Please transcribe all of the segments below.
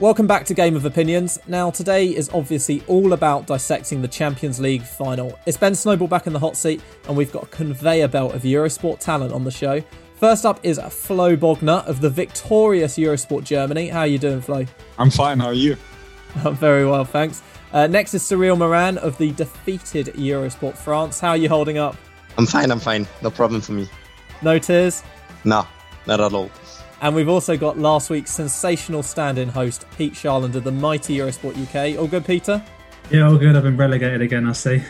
Welcome back to Game of Opinions. Now, today is obviously all about dissecting the Champions League final. It's Ben Snowball back in the hot seat, and we've got a conveyor belt of Eurosport talent on the show. First up is Flo Bogner of the victorious Eurosport Germany. How are you doing, Flo? I'm fine. How are you? I'm very well, thanks. Uh, next is Cyril Moran of the defeated Eurosport France. How are you holding up? I'm fine. I'm fine. No problem for me. No tears? No, not at all. And we've also got last week's sensational stand in host, Pete Sharland of the mighty Eurosport UK. All good, Peter? Yeah, all good. I've been relegated again, I see.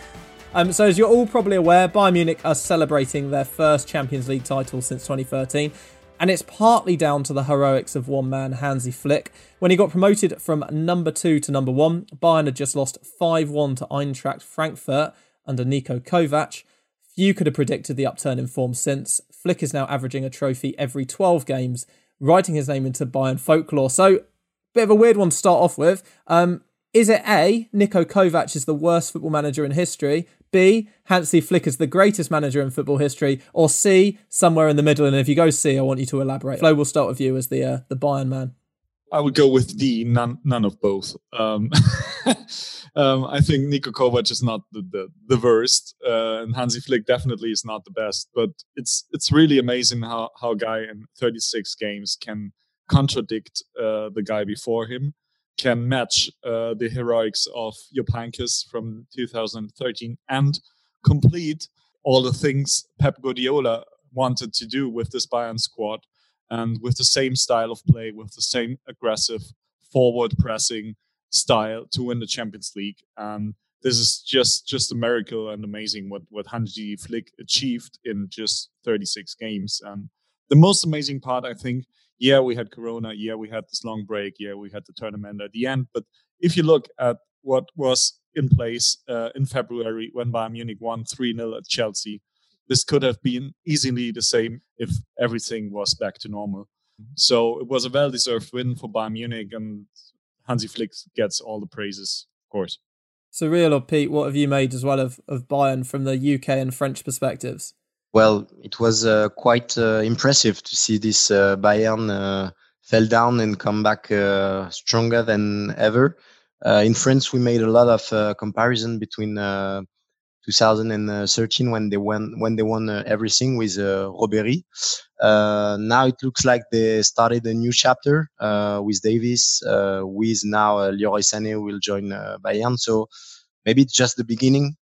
Um, so, as you're all probably aware, Bayern Munich are celebrating their first Champions League title since 2013. And it's partly down to the heroics of one man, Hansi Flick. When he got promoted from number two to number one, Bayern had just lost 5 1 to Eintracht Frankfurt under Niko Kovac. Few could have predicted the upturn in form since. Flick is now averaging a trophy every 12 games writing his name into Bayern folklore. So, bit of a weird one to start off with. Um, is it A, Niko Kovac is the worst football manager in history? B, Hansi Flick is the greatest manager in football history? Or C, somewhere in the middle? And if you go C, I want you to elaborate. Flo, we'll start with you as the uh, the Bayern man. I would go with D, none, none of both. Um, um, I think Niko Kovac is not the, the, the worst, uh, and Hansi Flick definitely is not the best. But it's it's really amazing how how a guy in 36 games can contradict uh, the guy before him, can match uh, the heroics of Heynckes from 2013, and complete all the things Pep Guardiola wanted to do with this Bayern squad and with the same style of play, with the same aggressive forward pressing style to win the Champions League. And this is just just a miracle and amazing what what Hansi Flick achieved in just 36 games. And the most amazing part, I think, yeah, we had Corona, yeah, we had this long break, yeah, we had the tournament at the end. But if you look at what was in place uh, in February when Bayern Munich won 3 0 at Chelsea, this could have been easily the same if everything was back to normal. So it was a well deserved win for Bayern Munich, and Hansi Flick gets all the praises, of course. So, Real or Pete, what have you made as well of, of Bayern from the UK and French perspectives? Well, it was uh, quite uh, impressive to see this uh, Bayern uh, fell down and come back uh, stronger than ever. Uh, in France, we made a lot of comparison between 2013 when they won when they won uh, everything with uh, Ribéry. Uh, now it looks like they started a new chapter uh, with Davies, Uh, with now uh, Leroy Sané will join uh, Bayern. So maybe it's just the beginning.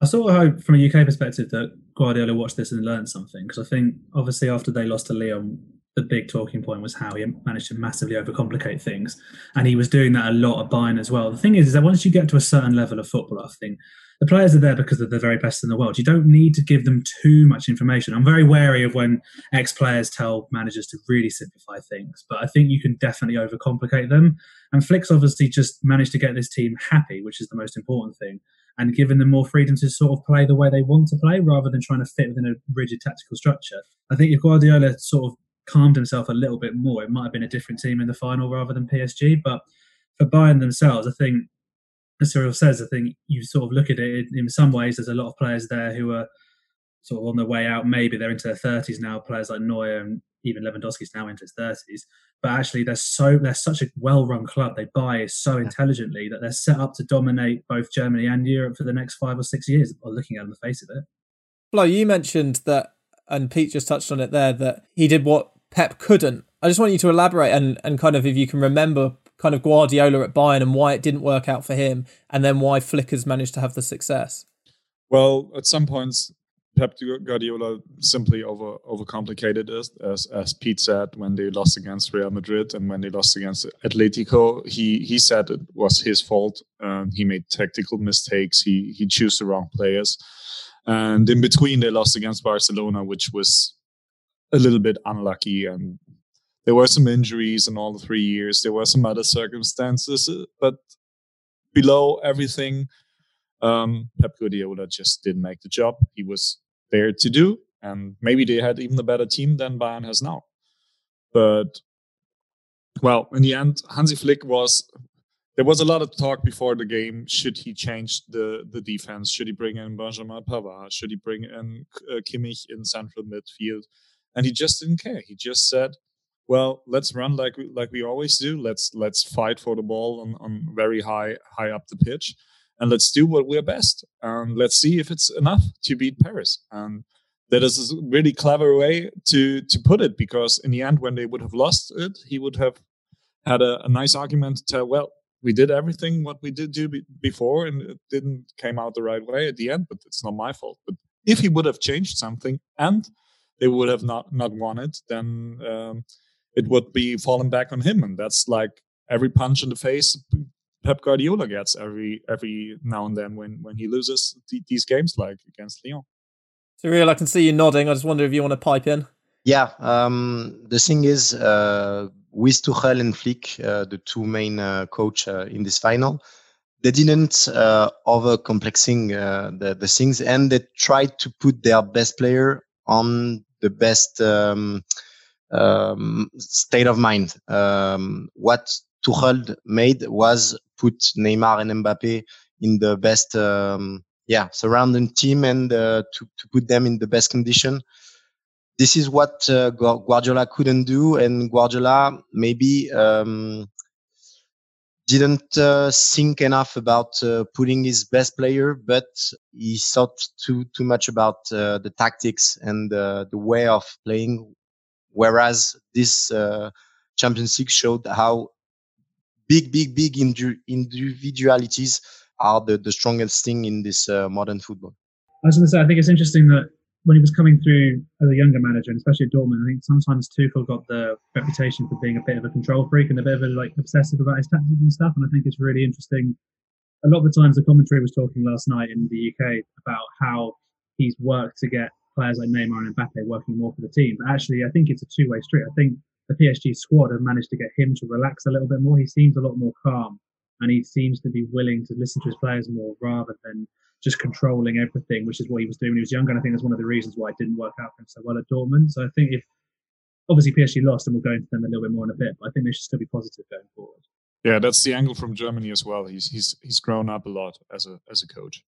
I sort of hope from a UK perspective that Guardiola watched this and learned something because I think obviously after they lost to Lyon, the big talking point was how he managed to massively overcomplicate things, and he was doing that a lot at Bayern as well. The thing is, is that once you get to a certain level of football, I think the players are there because they're the very best in the world. You don't need to give them too much information. I'm very wary of when ex players tell managers to really simplify things, but I think you can definitely overcomplicate them. And Flick's obviously just managed to get this team happy, which is the most important thing, and giving them more freedom to sort of play the way they want to play rather than trying to fit within a rigid tactical structure. I think if Guardiola sort of calmed himself a little bit more, it might have been a different team in the final rather than PSG. But for Bayern themselves, I think as Cyril says, I think you sort of look at it in some ways. There's a lot of players there who are sort of on their way out. Maybe they're into their thirties now. Players like Neuer and even Lewandowski's now into his thirties. But actually, they're so they're such a well-run club. They buy so intelligently that they're set up to dominate both Germany and Europe for the next five or six years. Or looking at on the face of it. Flo, you mentioned that, and Pete just touched on it there that he did what Pep couldn't. I just want you to elaborate and, and kind of if you can remember kind of Guardiola at Bayern and why it didn't work out for him, and then why Flickers managed to have the success? Well, at some points, Pep Guardiola simply over overcomplicated it, as as Pete said when they lost against Real Madrid and when they lost against Atletico. He he said it was his fault. Um, he made tactical mistakes. He he chose the wrong players, and in between they lost against Barcelona, which was a little bit unlucky and there were some injuries in all the three years. There were some other circumstances, uh, but below everything, um, Pep Guardiola just didn't make the job he was there to do, and maybe they had even a better team than Bayern has now. But well, in the end, Hansi Flick was. There was a lot of talk before the game. Should he change the the defense? Should he bring in Benjamin Pavard? Should he bring in uh, Kimmich in central midfield? And he just didn't care. He just said, "Well, let's run like we, like we always do. Let's let's fight for the ball on, on very high high up the pitch, and let's do what we're best. And let's see if it's enough to beat Paris." And that is a really clever way to to put it because in the end when they would have lost it he would have had a, a nice argument to tell well we did everything what we did do be, before and it didn't came out the right way at the end but it's not my fault but if he would have changed something and they would have not not won it then um, it would be falling back on him and that's like every punch in the face Pep Guardiola gets every every now and then when when he loses th- these games like against Lyon. Cyril, I can see you nodding. I just wonder if you want to pipe in. Yeah, um, the thing is, uh, with Tuchel and Flick, uh, the two main uh, coach uh, in this final, they didn't uh, over complexing uh, the, the things, and they tried to put their best player on the best um, um, state of mind. Um, what Tuchel made was put Neymar and Mbappe in the best um, yeah, surrounding team and uh, to, to put them in the best condition. This is what uh, Guardiola couldn't do, and Guardiola maybe um, didn't uh, think enough about uh, putting his best player, but he thought too too much about uh, the tactics and the way of playing. Whereas this uh, Champions League showed how big, big, big individualities are the, the strongest thing in this uh, modern football. I was going to say, I think it's interesting that when he was coming through as a younger manager, and especially at Dortmund, I think sometimes Tuchel got the reputation for being a bit of a control freak and a bit of a like obsessive about his tactics and stuff. And I think it's really interesting. A lot of the times, the commentary was talking last night in the UK about how he's worked to get players like Neymar and Mbappe working more for the team. But actually, I think it's a two-way street. I think the PSG squad have managed to get him to relax a little bit more. He seems a lot more calm and he seems to be willing to listen to his players more rather than just controlling everything, which is what he was doing when he was younger. And I think that's one of the reasons why it didn't work out for him so well at Dortmund. So I think if obviously PSG lost, and we'll go into them a little bit more in a bit, but I think they should still be positive going forward. Yeah, that's the angle from Germany as well. He's he's he's grown up a lot as a as a coach.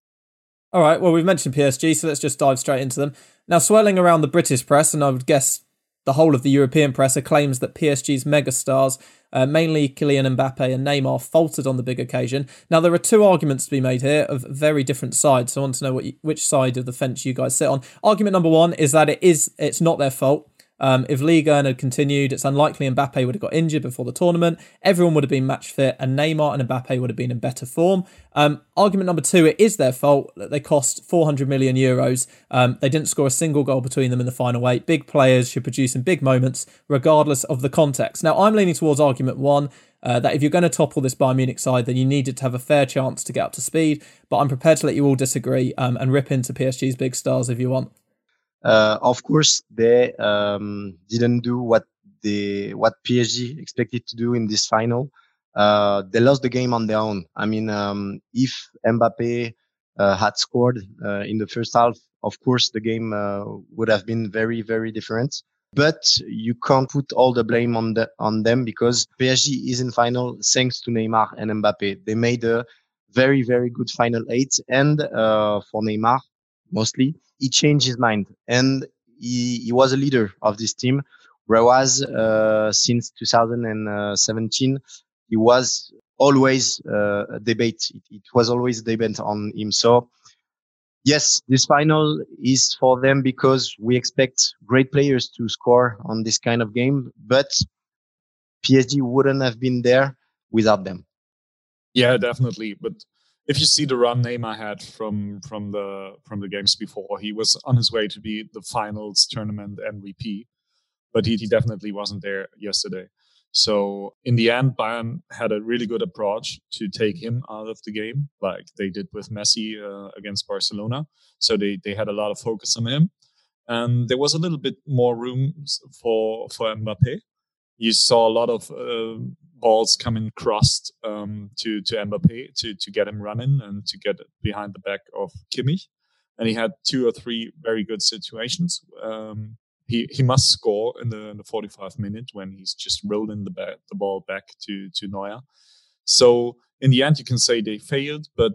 All right, well we've mentioned PSG, so let's just dive straight into them. Now, swirling around the British press, and I would guess the whole of the European press, are claims that PSG's megastars uh, mainly Kylian Mbappe and Neymar faltered on the big occasion. Now, there are two arguments to be made here of very different sides. So I want to know you, which side of the fence you guys sit on. Argument number one is that it is it's not their fault. Um, if Liga had continued, it's unlikely Mbappe would have got injured before the tournament. Everyone would have been match fit, and Neymar and Mbappe would have been in better form. Um, argument number two: it is their fault that they cost 400 million euros. Um, they didn't score a single goal between them in the final eight. Big players should produce in big moments, regardless of the context. Now, I'm leaning towards argument one. Uh, that if you're going to topple this Bayern Munich side, then you needed to have a fair chance to get up to speed. But I'm prepared to let you all disagree um, and rip into PSG's big stars if you want. Uh, of course, they um, didn't do what they what PSG expected to do in this final. Uh, they lost the game on their own. I mean, um, if Mbappe uh, had scored uh, in the first half, of course, the game uh, would have been very, very different. But you can't put all the blame on the on them because PSG is in final thanks to Neymar and Mbappe. They made a very, very good final eight, and uh, for Neymar mostly he changed his mind and he, he was a leader of this team. Whereas uh, since 2017, he was always uh, a debate. It, it, was always a debate on him. So yes, this final is for them because we expect great players to score on this kind of game, but PSG wouldn't have been there without them. Yeah, definitely. But if you see the run Neymar had from from the from the games before, he was on his way to be the finals tournament MVP, but he, he definitely wasn't there yesterday. So in the end, Bayern had a really good approach to take him out of the game, like they did with Messi uh, against Barcelona. So they they had a lot of focus on him, and there was a little bit more room for for Mbappe you saw a lot of uh, balls coming crossed um, to to Mbappe to to get him running and to get behind the back of Kimmich. And he had two or three very good situations. Um, he he must score in the in the 45 minute when he's just rolling the the ball back to to Neuer. So in the end, you can say they failed, but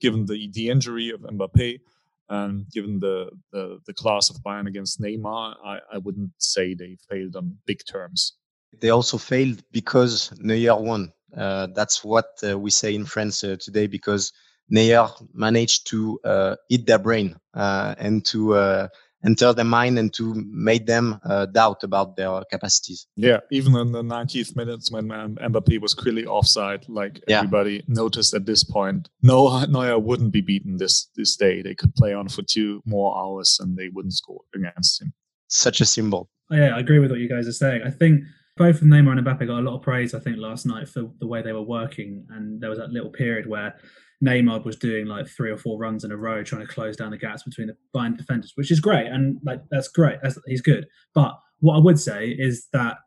given the the injury of Mbappe and given the the, the class of Bayern against Neymar, I, I wouldn't say they failed on big terms. They also failed because Neuer won. Uh, that's what uh, we say in France uh, today because Neuer managed to uh, eat their brain uh, and to uh, enter their mind and to make them uh, doubt about their capacities. Yeah, even in the 90th minutes when um, Mbappe was clearly offside, like yeah. everybody noticed at this point, no Neuer wouldn't be beaten this this day. They could play on for two more hours and they wouldn't score against him. Such a symbol. Oh, yeah, I agree with what you guys are saying. I think both of Neymar and Mbappe got a lot of praise. I think last night for the way they were working, and there was that little period where Neymar was doing like three or four runs in a row trying to close down the gaps between the Bayern defenders, which is great and like that's great. That's, he's good. But what I would say is that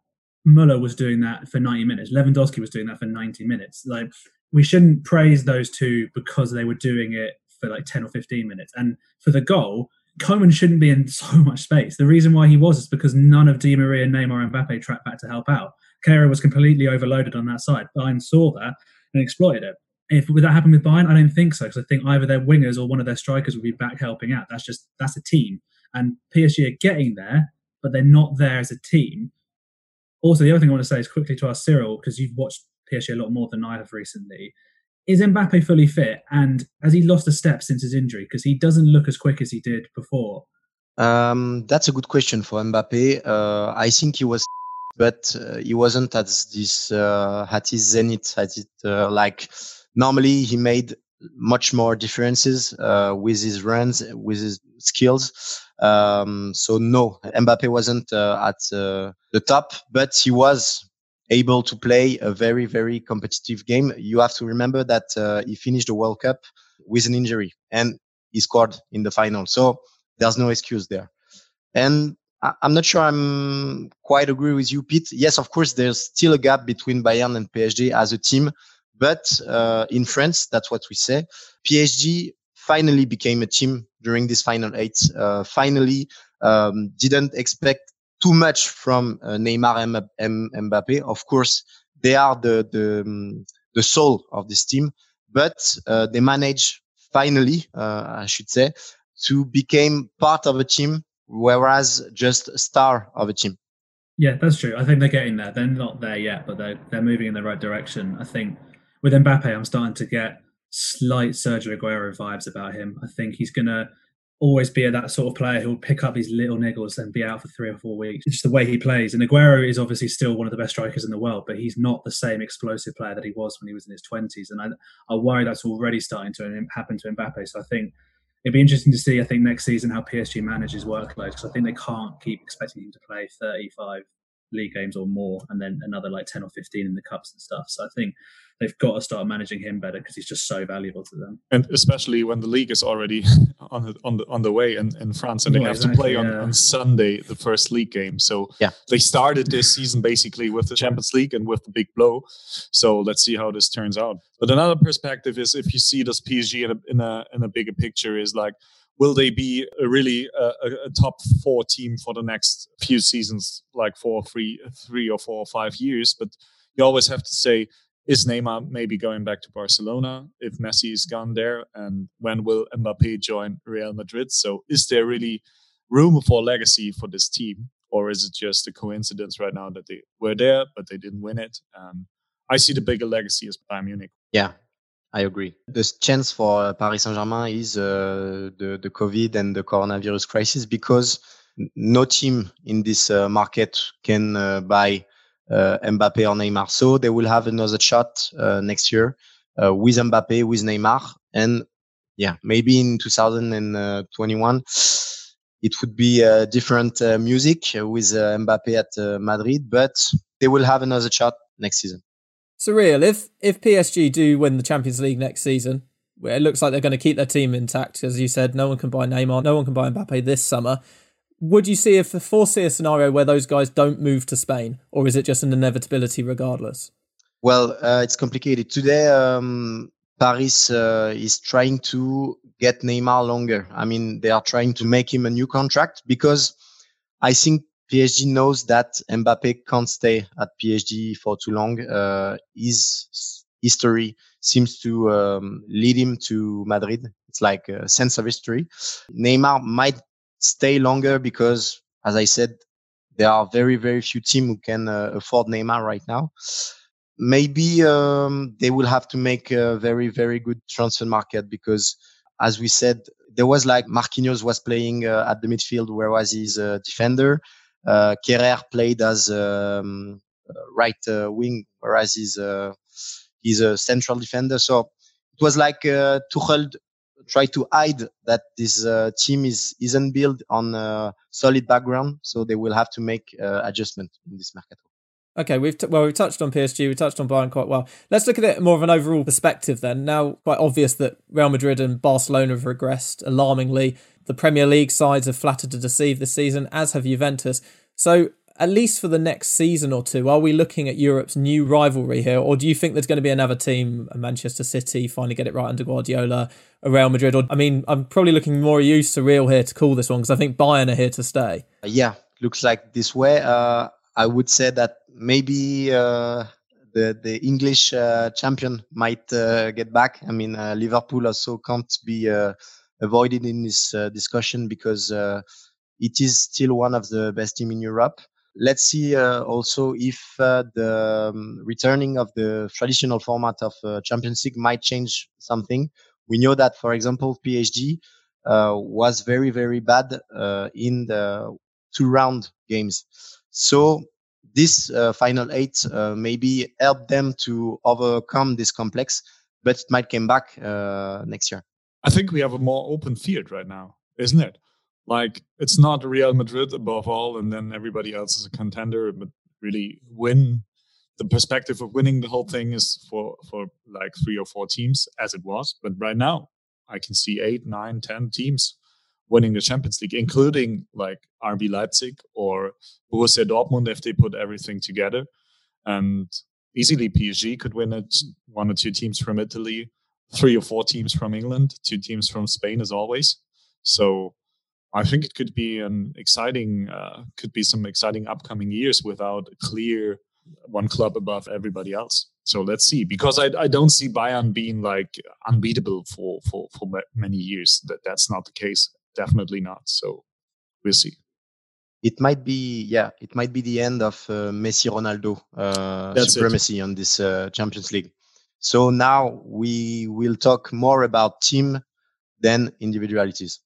Muller was doing that for 90 minutes. Lewandowski was doing that for 90 minutes. Like we shouldn't praise those two because they were doing it for like 10 or 15 minutes. And for the goal, Coman shouldn't be in so much space. The reason why he was is because none of Di Maria, Neymar, and Mbappe tracked back to help out. Kehrer was completely overloaded on that side. Bayern saw that and exploited it. If would that happen with Bayern? I don't think so because I think either their wingers or one of their strikers would be back helping out. That's just that's a team, and PSG are getting there, but they're not there as a team. Also, the other thing I want to say is quickly to ask Cyril because you've watched PSG a lot more than I have recently. Is Mbappe fully fit, and has he lost a step since his injury? Because he doesn't look as quick as he did before. Um, that's a good question for Mbappe. Uh, I think he was, but uh, he wasn't at this uh, at his zenith, at it uh, like normally he made much more differences uh, with his runs, with his skills. Um, so no, Mbappe wasn't uh, at the top, but he was able to play a very, very competitive game. You have to remember that uh, he finished the World Cup with an injury and he scored in the final. So there's no excuse there. And I'm not sure I'm quite agree with you, Pete. Yes, of course, there's still a gap between Bayern and PSG as a team. But uh, in France, that's what we say. PSG finally became a team during this final eight. Uh, finally, um, didn't expect too much from uh, Neymar and Mbappe. Of course, they are the the, um, the soul of this team, but uh, they manage finally, uh, I should say, to become part of a team, whereas just a star of a team. Yeah, that's true. I think they're getting there. They're not there yet, but they're they're moving in the right direction. I think with Mbappe, I'm starting to get slight Sergio Aguero vibes about him. I think he's to always be that sort of player who'll pick up these little niggles and be out for three or four weeks. It's just the way he plays. And Aguero is obviously still one of the best strikers in the world, but he's not the same explosive player that he was when he was in his 20s. And I, I worry that's already starting to happen to Mbappe. So I think it'd be interesting to see, I think, next season how PSG manages workload because I think they can't keep expecting him to play 35 league games or more and then another like 10 or 15 in the cups and stuff. So I think they've got to start managing him better because he's just so valuable to them. And especially when the league is already on the, on the on the way in, in France, and they have exactly, to play on, yeah. on Sunday the first league game. So yeah, they started this season basically with the Champions League and with the big blow. So let's see how this turns out. But another perspective is if you see this PSG in a in a, in a bigger picture is like will they be a really a, a, top four team for the next few seasons, like for three, three or four or five years? But you always have to say is Neymar maybe going back to Barcelona if Messi is gone there? And when will Mbappe join Real Madrid? So is there really room for legacy for this team? Or is it just a coincidence right now that they were there, but they didn't win it? Um, I see the bigger legacy as Bayern Munich. Yeah, I agree. The chance for Paris Saint-Germain is uh, the, the COVID and the coronavirus crisis because no team in this uh, market can uh, buy Mbappe or Neymar. So they will have another shot uh, next year uh, with Mbappe, with Neymar, and yeah, maybe in 2021 it would be a different music with Mbappe at Madrid, but they will have another shot next season. Cyril. If if PSG do win the Champions League next season, it looks like they're going to keep their team intact. As you said, no one can buy Neymar, no one can buy Mbappe this summer would you see if foresee a scenario where those guys don't move to Spain, or is it just an inevitability regardless? Well, uh, it's complicated today. Um, Paris uh, is trying to get Neymar longer. I mean, they are trying to make him a new contract because I think PSG knows that Mbappe can't stay at PSG for too long. Uh, his history seems to um, lead him to Madrid. It's like a sense of history. Neymar might stay longer because, as I said, there are very, very few teams who can uh, afford Neymar right now. Maybe um, they will have to make a very, very good transfer market because, as we said, there was like Marquinhos was playing uh, at the midfield, whereas he's a defender. Uh, Kehrer played as um, right uh, wing, whereas he's uh, he's a central defender. So it was like uh, Tuchel try to hide that this uh, team is isn't built on a solid background, so they will have to make uh, adjustment in this mercato. Okay, we've t- well we've touched on PSG, we touched on Bayern quite well. Let's look at it more of an overall perspective then. Now, quite obvious that Real Madrid and Barcelona have regressed alarmingly. The Premier League sides have flattered to deceive this season, as have Juventus. So at least for the next season or two, are we looking at Europe's new rivalry here, or do you think there's going to be another team, Manchester City, finally get it right under Guardiola, a Real Madrid? Or I mean, I'm probably looking more used to Real here to call this one because I think Bayern are here to stay. Yeah, looks like this way. Uh, I would say that maybe uh, the the English uh, champion might uh, get back. I mean, uh, Liverpool also can't be uh, avoided in this discussion because it is still one of the best team in Europe let's see uh, also if uh, the um, returning of the traditional format of uh, Champions League might change something. We know that, for example, PSG uh, was very, very bad uh, in the two round games. So this uh, final eight maybe help them to overcome this complex, but it might come back next year. I think we have a more open field right now, isn't it? Like it's not Real Madrid above all, and then everybody else is a contender. But really, win the perspective of winning the whole thing is for for like three or four teams as it was. But right now, I can see eight, nine, ten teams winning the Champions League, including like RB Leipzig or Borussia Dortmund if they put everything together. And easily PSG could win it. One or two teams from Italy, three or four teams from England, two teams from Spain as always. So I think it could be an exciting, uh, could be some exciting upcoming years without a clear one club above everybody else. So let's see, because I, I don't see Bayern being like unbeatable for, for, for many years. That that's not the case. Definitely not. So we'll see. It might be, yeah, it might be the end of uh, Messi Ronaldo uh, supremacy it. on this uh, Champions League. So now we will talk more about team than individualities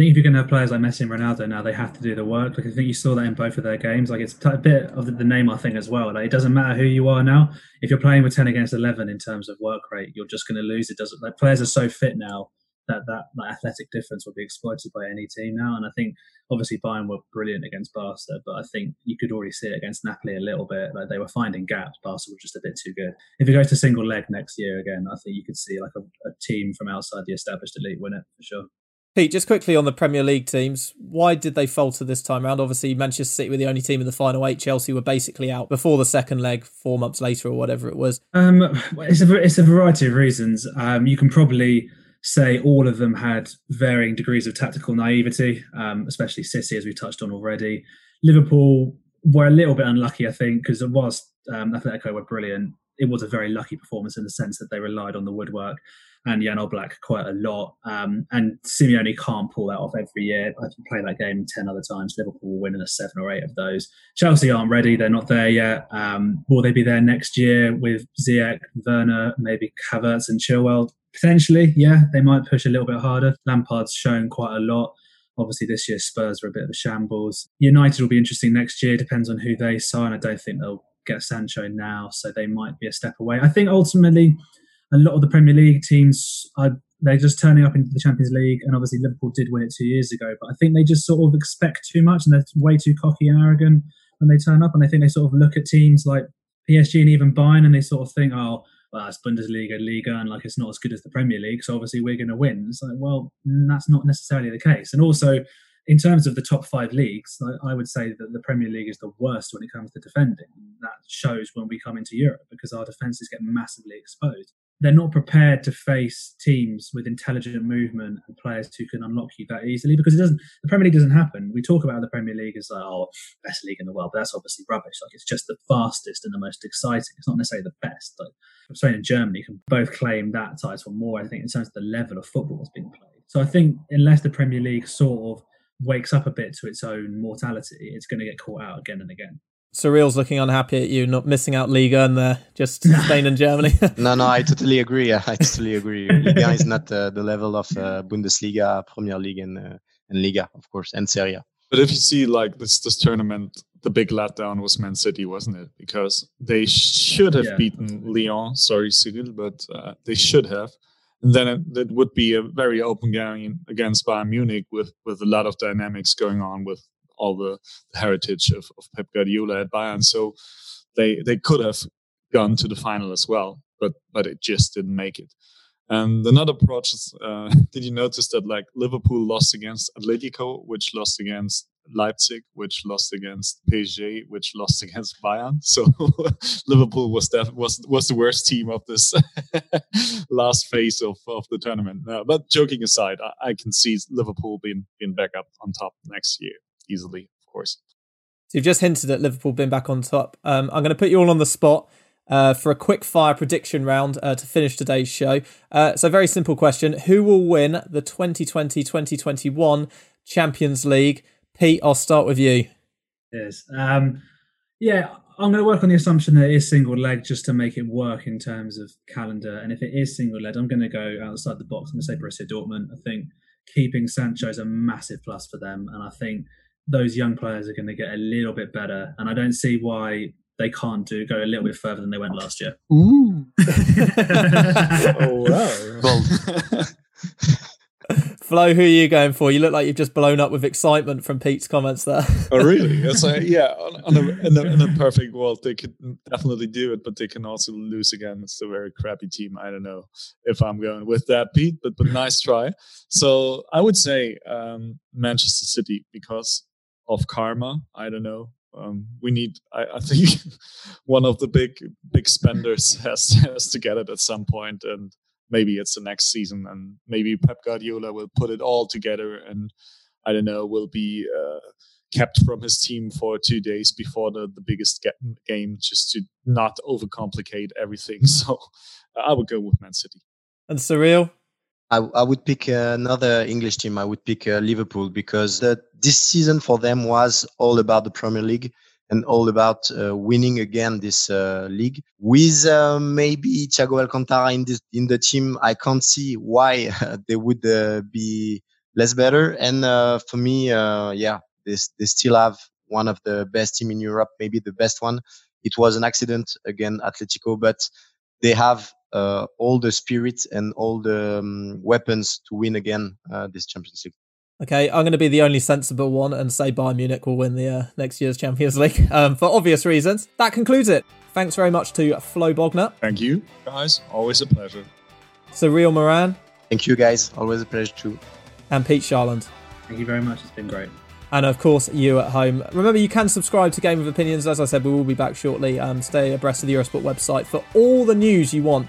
think if you're going to have players like Messi and Ronaldo now, they have to do the work. Like I think you saw that in both of their games. Like it's a bit of the Neymar thing as well. Like it doesn't matter who you are now. If you're playing with ten against eleven in terms of work rate, you're just going to lose. It doesn't. Like players are so fit now that that, that athletic difference will be exploited by any team now. And I think obviously Bayern were brilliant against Barca, but I think you could already see it against Napoli a little bit. Like they were finding gaps. Barca were just a bit too good. If it goes to single leg next year again, I think you could see like a, a team from outside the established elite win it for sure. Pete, just quickly on the Premier League teams, why did they falter this time around? Obviously, Manchester City were the only team in the final eight. Chelsea were basically out before the second leg, four months later or whatever it was. Um, it's a it's a variety of reasons. Um, you can probably say all of them had varying degrees of tactical naivety, um, especially City, as we touched on already. Liverpool were a little bit unlucky, I think, because it whilst um, Atletico were brilliant, it was a very lucky performance in the sense that they relied on the woodwork and Jan Oblak quite a lot. Um, and Simeone can't pull that off every year. I can play that game 10 other times. Liverpool will win in a seven or eight of those. Chelsea aren't ready. They're not there yet. Um, will they be there next year with Ziyech, Werner, maybe Havertz and Chilwell? Potentially, yeah, they might push a little bit harder. Lampard's shown quite a lot. Obviously, this year Spurs are a bit of a shambles. United will be interesting next year. Depends on who they sign. I don't think they'll get Sancho now, so they might be a step away. I think ultimately a lot of the Premier League teams are they're just turning up into the Champions League, and obviously Liverpool did win it two years ago. But I think they just sort of expect too much, and they're way too cocky and arrogant when they turn up. And I think they sort of look at teams like PSG and even Bayern, and they sort of think, oh, well, it's Bundesliga, Liga, and like it's not as good as the Premier League, so obviously we're going to win. It's like, well, mm, that's not necessarily the case. And also, in terms of the top five leagues, I, I, would say that the Premier League is the worst when it comes to defending. That shows when we come into Europe because our defences get massively exposed they're not prepared to face teams with intelligent movement and players who can unlock you that easily because it doesn't the Premier League doesn't happen. We talk about the Premier League as like, oh best league in the world, but that's obviously rubbish. Like it's just the fastest and the most exciting. It's not necessarily the best. Like Spain and Germany can both claim that title more, I think, in terms of the level of football that's being played. So I think unless the Premier League sort of wakes up a bit to its own mortality, it's going to get caught out again and again. Cyril's looking unhappy at you, not missing out Liga and there, just Spain and Germany. no, no, I totally agree. I totally agree. Liga is not uh, the level of uh, Bundesliga, Premier League, and, uh, and Liga, of course, and Serie But if you see like this this tournament, the big letdown was Man City, wasn't it? Because they should have yeah. beaten Lyon. Sorry, Cyril, but uh, they should have. And then it, it, would be a very open game against Bayern Munich with with a lot of dynamics going on with all the, the heritage of, of Pep Guardiola at Bayern. So they they could have gone to the final as well, but but it just didn't make it. And another project, uh, did you notice that like Liverpool lost against Atletico, which lost against Leipzig, which lost against PSG, which lost against Bayern. So Liverpool was def- was was the worst team of this last phase of, of the tournament. Uh, but joking aside, I, I, can see Liverpool being being back up on top next year easily, of course. So you've just hinted at Liverpool being back on top. Um, I'm going to put you all on the spot uh, for a quick fire prediction round uh, to finish today's show. Uh, so, very simple question Who will win the 2020 2021 Champions League? Pete, I'll start with you. Yes. Um, yeah, I'm going to work on the assumption that it is single leg just to make it work in terms of calendar. And if it is single leg, I'm going to go outside the box. I'm going to say Borussia Dortmund. I think keeping Sancho is a massive plus for them. And I think those young players are going to get a little bit better. And I don't see why they can't do go a little bit further than they went last year. Ooh. oh, wow. Flo, who are you going for? You look like you've just blown up with excitement from Pete's comments there. oh, really? It's like, yeah, on, on a, in, a, in, a, perfect world, they could definitely do it, but they can also lose again. It's a very crappy team. I don't know if I'm going with that, Pete, but but nice try. So I would say um, Manchester City because of karma. I don't know. Um, we need. I, I think one of the big big spenders has has to get it at some point, and maybe it's the next season and maybe Pep Guardiola will put it all together and I don't know will be uh, kept from his team for two days before the, the biggest game just to not overcomplicate everything. So I would go with Man City. And Cyril? I, I would pick another English team. I would pick uh, Liverpool because the, this season for them was all about the Premier League and all about uh, winning again this uh, league. With uh, maybe Thiago Alcantara in this in the team, I can't see why they would uh, be less better. And uh, for me, yeah, they they still have one of the best team in Europe, maybe the best one. It was an accident again, Atletico, but they have all the spirit and all the um, weapons to win again this Champions League. Okay, I'm going to be the only sensible one and say Bayern Munich will win the uh, next year's Champions League um, for obvious reasons. That concludes it. Thanks very much to Flo Bogner. Thank you, guys. Always a pleasure. Cyril Moran. Thank you, guys. Always a pleasure too. And Pete Sharland. Thank you very much. It's been great. And of course, you at home. Remember, you can subscribe to Game of Opinions. As I said, we will be back shortly. Um, stay abreast of the Eurosport website for all the news you want